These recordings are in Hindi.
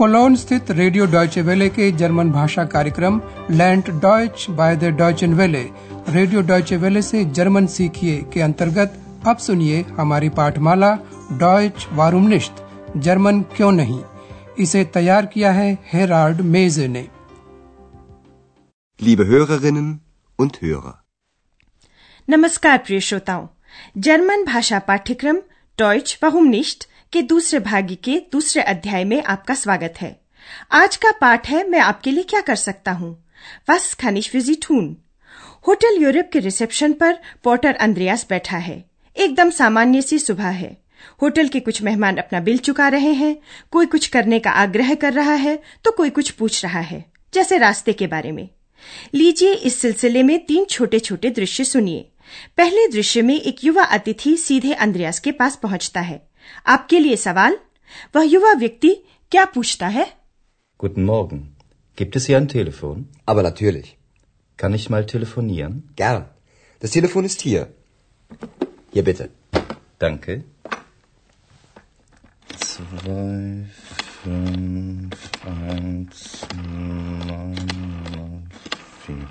कोलोन स्थित रेडियो डॉयचे वेले के जर्मन भाषा कार्यक्रम लैंड डॉयच बाय द डॉयचन वेले। रेडियो डॉयचे वेले से जर्मन सीखिए के अंतर्गत अब सुनिए हमारी पाठमाला डॉयच वारूमनिश्त जर्मन क्यों नहीं? इसे तैयार किया है हेराल्ड मेजे ने। Liebe Hörerinnen und Hörer. नमस्कार प्रिय श्रोताओं जर्मन भाषा पाठ्यक्रम डॉइच बहुमनिष्ठ के दूसरे भागी के दूसरे अध्याय में आपका स्वागत है। आज का पाठ है, मैं आपके लिए क्या कर सकता हूँ? ich für Sie tun? Hotel Europe के रिसेप्शन पर पोर्टर अंद्रयास बैठा है। एकदम सामान्य सी सुबह है। होटल के कुछ मेहमान अपना बिल चुका रहे हैं। कोई कुछ करने का आग्रह कर रहा है तो कोई कुछ पूछ रहा है, जैसे रास्ते के बारे में। लीजिए इस सिलसिले में तीन छोटे छोटे दृश्य सुनिए। पहले दृश्य में एक युवा अतिथि सीधे अंद्रयास के पास पहुँचता है। आपके लिए सवाल वह युवा व्यक्ति क्या पूछता है Guten Morgen. Gibt es hier ein Telefon? Aber natürlich. Kann ich mal telefonieren? Gern. Das Telefon ist hier. Hier bitte. Danke. Zwei, fünf, eins, neun, vier.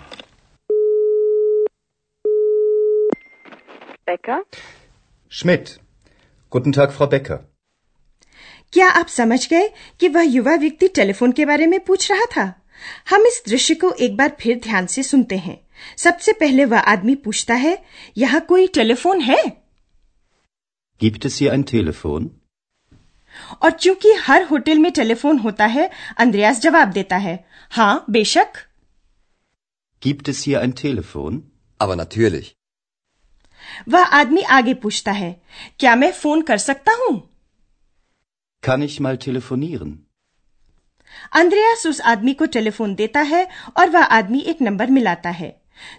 Becker? Schmidt. Guten Tag, Frau Becker. क्या आप समझ गए कि वह युवा व्यक्ति टेलीफोन के बारे में पूछ रहा था हम इस दृश्य को एक बार फिर ध्यान से सुनते हैं सबसे पहले वह आदमी पूछता है यहाँ कोई टेलीफोन है Gibt es hier ein Telefon? और चूँकि हर होटल में टेलीफोन होता है अंद्रयास जवाब देता है हाँ बेशक Gibt es hier ein Telefon? Aber natürlich. वह आदमी आगे पूछता है क्या मैं फ़ोन कर सकता हूँ Kann ich mal telefonieren? अंद्रयास उस आदमी को टेलीफोन देता है और वह आदमी एक नंबर मिलाता है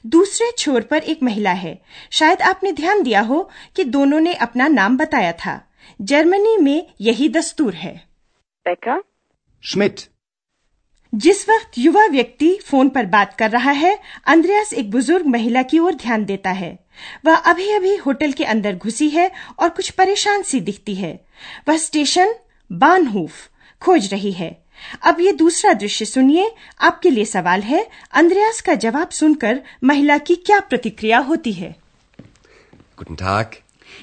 दूसरे छोर पर एक महिला है शायद आपने ध्यान दिया हो कि दोनों ने अपना नाम बताया था जर्मनी में यही दस्तूर है? Schmidt. जिस वक्त युवा व्यक्ति फ़ोन पर बात कर रहा है अंद्रयास एक बुज़ुर्ग महिला की ओर ध्यान देता है वह अभी अभी होटल के अंदर घुसी है और कुछ परेशान सी दिखती है वह स्टेशन बानहूफ खोज रही है अब ये दूसरा दृश्य सुनिए आपके लिए सवाल है अंद्रयास का जवाब सुनकर महिला की क्या प्रतिक्रिया होती है Guten Tag.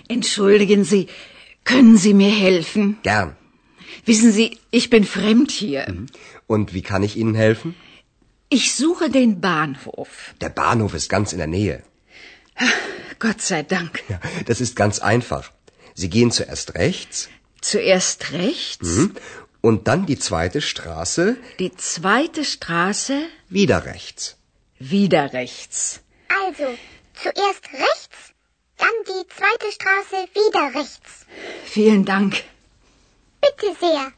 Entschuldigen Sie, können Sie mir helfen? Gern. Wissen Sie, ich bin fremd hier. Und wie kann ich Ihnen helfen? Ich suche den Bahnhof. Der Bahnhof ist ganz in der Nähe. Gott sei Dank. Ja, das ist ganz einfach. Sie gehen zuerst rechts Zuerst rechts, und dann die zweite Straße die zweite Straße, wieder rechts. wieder rechts. Also, zuerst rechts, dann die zweite Straße wieder rechts. Vielen Dank. Bitte sehr.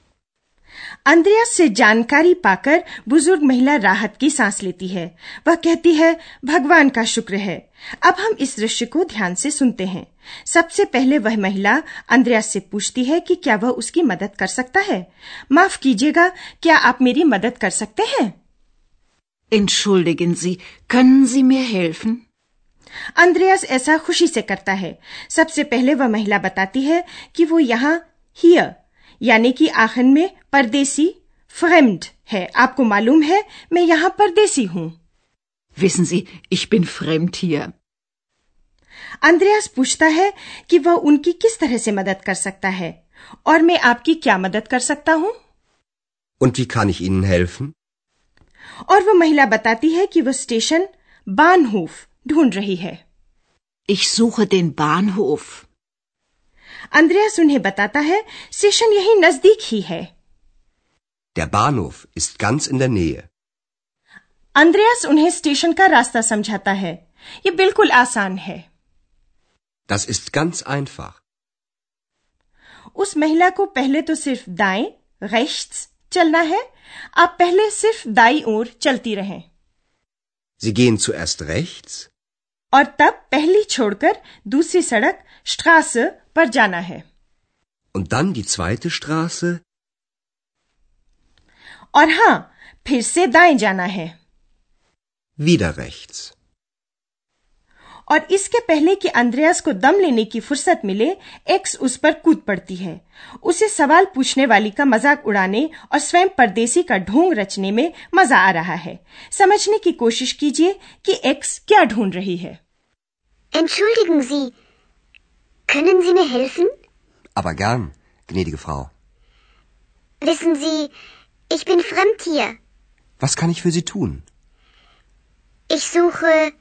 अंद्रयास से जानकारी पाकर बुज़ुर्ग महिला राहत की सांस लेती है। वह कहती है भगवान का शुक्र है। अब हम इस दृश्य को ध्यान से सुनते हैं। सबसे पहले वह महिला अंद्रयास से पूछती है कि क्या वह उसकी मदद कर सकता है? माफ़ कीजिएगा क्या आप मेरी मदद कर सकते हैं? Entschuldigen Sie, können Sie mir helfen? अंद्रयास ऐसा खुशी से करता है। सबसे पहले वह महिला बताती है कि वो यहाँ हियर यानी कि आखिर में परदेसी फ्रेम्ड है आपको मालूम है मैं यहाँ परदेसी हूँ Wissen Sie, ich bin fremd hier. अंद्रयास पूछता है कि वह उनकी किस तरह से मदद कर सकता है और मैं आपकी क्या मदद कर सकता हूँ Und wie kann ich Ihnen helfen? और वह महिला बताती है कि वह स्टेशन बानहूफ ढूंढ रही है Ich suche den Bahnhof. अंद्रयास उन्हें बताता है स्टेशन यही नज़दीक ही है। Der Bahnhof ist ganz in der Nähe. अंद्रयास उन्हें स्टेशन का रास्ता समझाता है। ये बिल्कुल आसान है। Das ist ganz einfach. उस महिला को पहले तो सिर्फ़ दाएँ रेchts चलना है। आप पहले सिर्फ़ दाई ओर चलती रहें। Sie gehen zuerst rechts. और तब पहली छोड़कर दूसरी सड़क स्ट्रास पर जाना है। Und dann die zweite Straße? और हाँ फिर से दाएँ जाना है। Wieder rechts. और इसके पहले कि अंद्रयास को दम लेने की फुर्सत मिले एक्स उस पर कूद पड़ती है। उसे सवाल पूछने वाली का मज़ाक उड़ाने और स्वयं परदेसी का ढोंग रचने में मज़ा आ रहा है। समझने की कोशिश कीजिए कि एक्स क्या ढूंढ रही है। Entschuldigen Sie, können Sie mir helfen? Aber gern, gnädige Frau. Wissen Sie, ich bin fremd hier. Was kann ich für Sie tun? Ich suche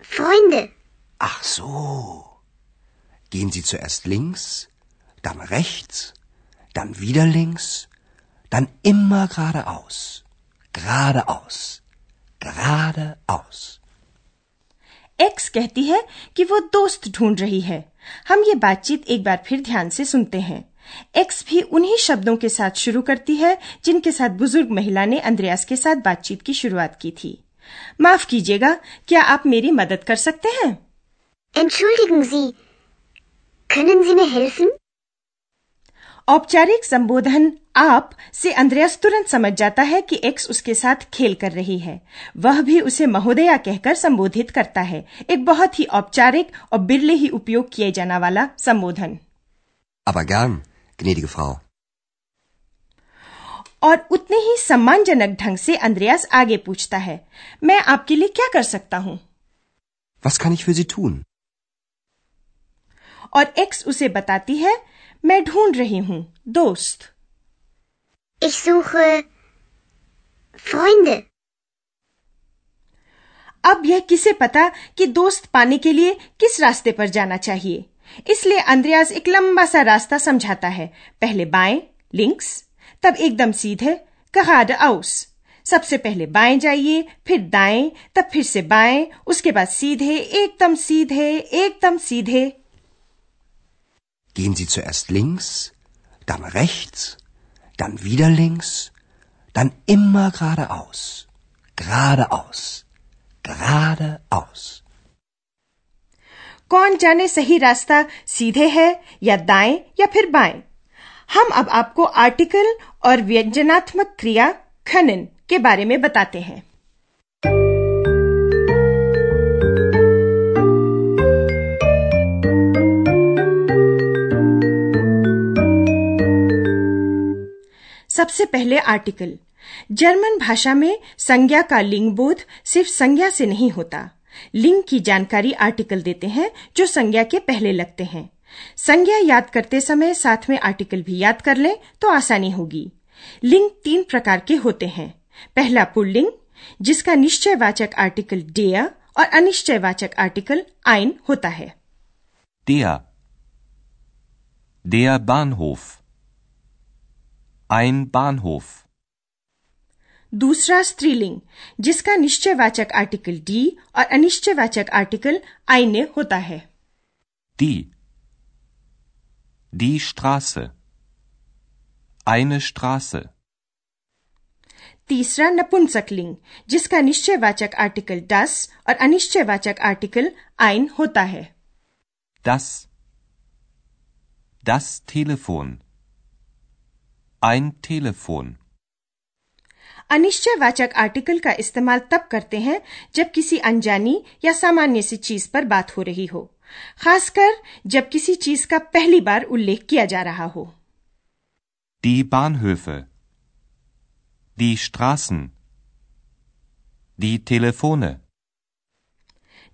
Freunde. Ach so. Gehen Sie zuerst links, dann rechts, dann wieder links, dann immer geradeaus. Geradeaus. Geradeaus. X कहती है कि वो दोस्त ढूंढ रही है। हम ये बातचीत एक बार फिर ध्यान से सुनते हैं। एक्स भी उन्हीं शब्दों के साथ शुरू करती है जिनके साथ बुज़ुर्ग महिला ने अंद्रयास के साथ बातचीत की शुरुआत की थी। माफ़ कीजिएगा क्या आप मेरी मदद कर सकते हैं? Entschuldigen Sie, können Sie mir helfen? औपचारिक संबोधन आप से अंद्रयास तुरंत समझ जाता है कि एक्स उसके साथ खेल कर रही है वह भी उसे महोदया कहकर संबोधित करता है एक बहुत ही औपचारिक और बिरले ही उपयोग किए जाने वाला संबोधन Aber gern, gnädige Frau. और उतने ही सम्मानजनक ढंग से अंद्रयास आगे पूछता है मैं आपके लिए क्या कर सकता हूँ Was kann ich für Sie tun? और एक्स उसे बताती है मैं ढूंढ रही हूँ दोस्त। Ich suche Freunde. अब यह किसे पता कि दोस्त पाने के लिए किस रास्ते पर जाना चाहिए? इसलिए अंद्रयास एक लंबा सा रास्ता समझाता है। पहले बाएँ लिंक्स तब एकदम सीधे कहाड आउस। सबसे पहले बाएँ जाइए फिर दाएँ तब फिर से बाएँ उसके बाद सीधे एकदम सीधे एकदम सीधे। Gehen Sie zuerst links, dann rechts, dann wieder links, dann immer geradeaus. Geradeaus. Geradeaus. कौन जाने सही रास्ता सीधे है या दाएँ या फिर बाएँ हम अब आपको आर्टिकल और व्यंजनात्मक क्रिया खनन के बारे में बताते हैं सबसे पहले आर्टिकल। जर्मन भाषा में संज्ञा का लिंग बोध सिर्फ़ संज्ञा से नहीं होता। लिंग की जानकारी आर्टिकल देते हैं, जो संज्ञा के पहले लगते हैं। संज्ञा याद करते समय साथ में आर्टिकल भी याद कर लें तो आसानी होगी। लिंग तीन प्रकार के होते हैं। पहला पुल्लिंग, जिसका निश्चयवाचक आर्टिकल डेया और अनिश्चयवाचक आर्टिकल आइन होता है। Der. Der. Ein Bahnhof. दूसरा स्त्रीलिंग जिसका निश्चयवाचक आर्टिकल डी और अनिश्चयवाचक आर्टिकल आइने होता है Die. Die Straße. Eine Straße. तीसरा नपुंसक लिंग जिसका निश्चयवाचक आर्टिकल डस और अनिश्चयवाचक आर्टिकल आइन होता है Das. Das Telefon. Ein Telefon. अनिश्चयवाचक आर्टिकल का इस्तेमाल तब करते हैं जब किसी अनजानी या सामान्य सी चीज़ पर बात हो रही हो खासकर जब किसी चीज़ का पहली बार उल्लेख किया जा रहा हो Die Bahnhöfe. Die Straßen. Die Telefone.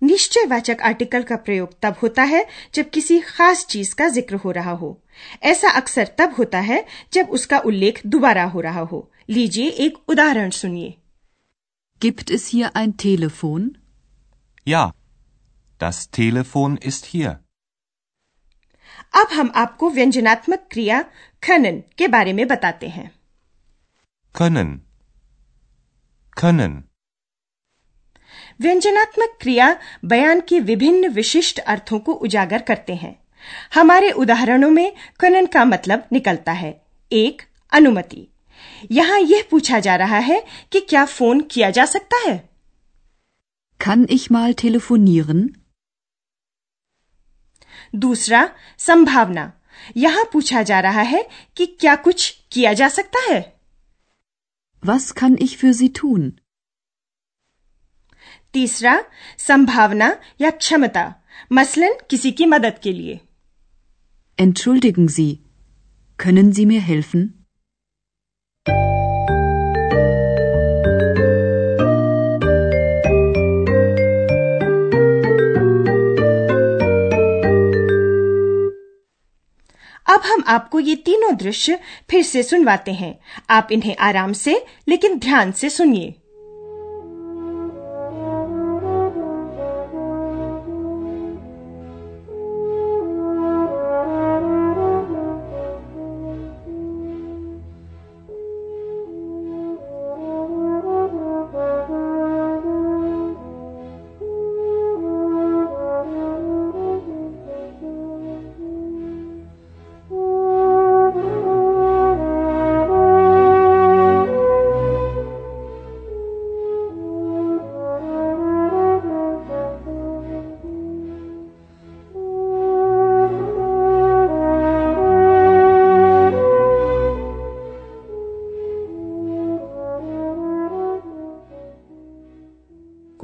निश्चयवाचक आर्टिकल का प्रयोग तब होता है जब किसी खास चीज़ का ज़िक्र हो रहा हो ऐसा अक्सर तब होता है जब उसका उल्लेख दोबारा हो रहा हो लीजिए एक उदाहरण सुनिए Gibt es hier ein Telefon? Ja. Das Telefon ist hier. अब हम आपको व्यंजनात्मक क्रिया खनन के बारे में बताते हैं Können. Können. व्यंजनात्मक क्रिया बयान के विभिन्न विशिष्ट अर्थों को उजागर करते हैं। हमारे उदाहरणों में खनन का मतलब निकलता है। एक अनुमति। यहाँ यह पूछा जा रहा है कि क्या फ़ोन किया जा सकता है? Kann ich mal telefonieren? दूसरा संभावना। यहाँ पूछा जा रहा है कि क्या कुछ किया जा सकता है? Was kann ich für Sie tun? तीसरा संभावना या क्षमता मसलन किसी की मदद के लिए। Entschuldigen Sie, können Sie mir helfen? अब हम आपको ये तीनों दृश्य फिर से सुनवाते हैं। आप इन्हें आराम से लेकिन ध्यान से सुनिए।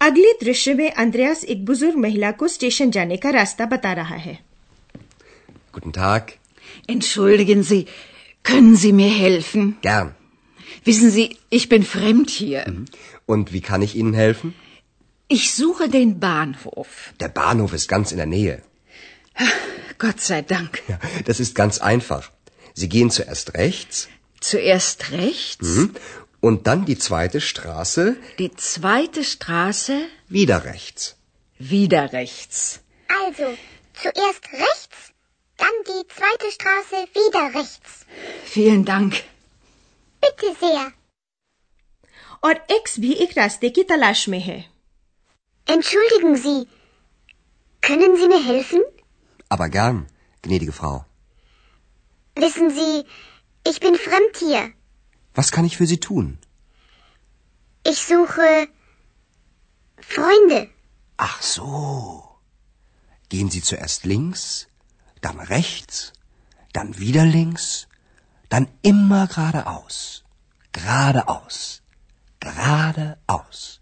अगले दृश्य में अंद्रयास एक बुजुर्ग महिला को स्टेशन जाने का रास्ता बता रहा है Guten Tag. Entschuldigen Sie, können Sie mir helfen? Gern. Wissen Sie, ich bin fremd hier. Und wie kann ich Ihnen helfen? Ich suche den Bahnhof. Der Bahnhof ist ganz in der Nähe. Gott sei Dank. Ja, das ist ganz einfach. Sie gehen zuerst rechts Zuerst rechts, mhm, und dann die zweite Straße die zweite Straße, wieder rechts. wieder rechts. Also, zuerst rechts, dann die zweite Straße wieder rechts. Vielen Dank. Bitte sehr. और एक्स भी एक रास्ते की तलाश में है Entschuldigen Sie, können Sie mir helfen? Aber gern, gnädige Frau. Wissen Sie, ich bin fremd hier. Was kann ich für Sie tun? Ich suche Freunde. Ach so. Gehen Sie zuerst links, dann rechts, dann wieder links, dann immer geradeaus. Geradeaus. Geradeaus.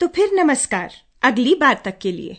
तो फिर नमस्कार अगली बार तक के लिए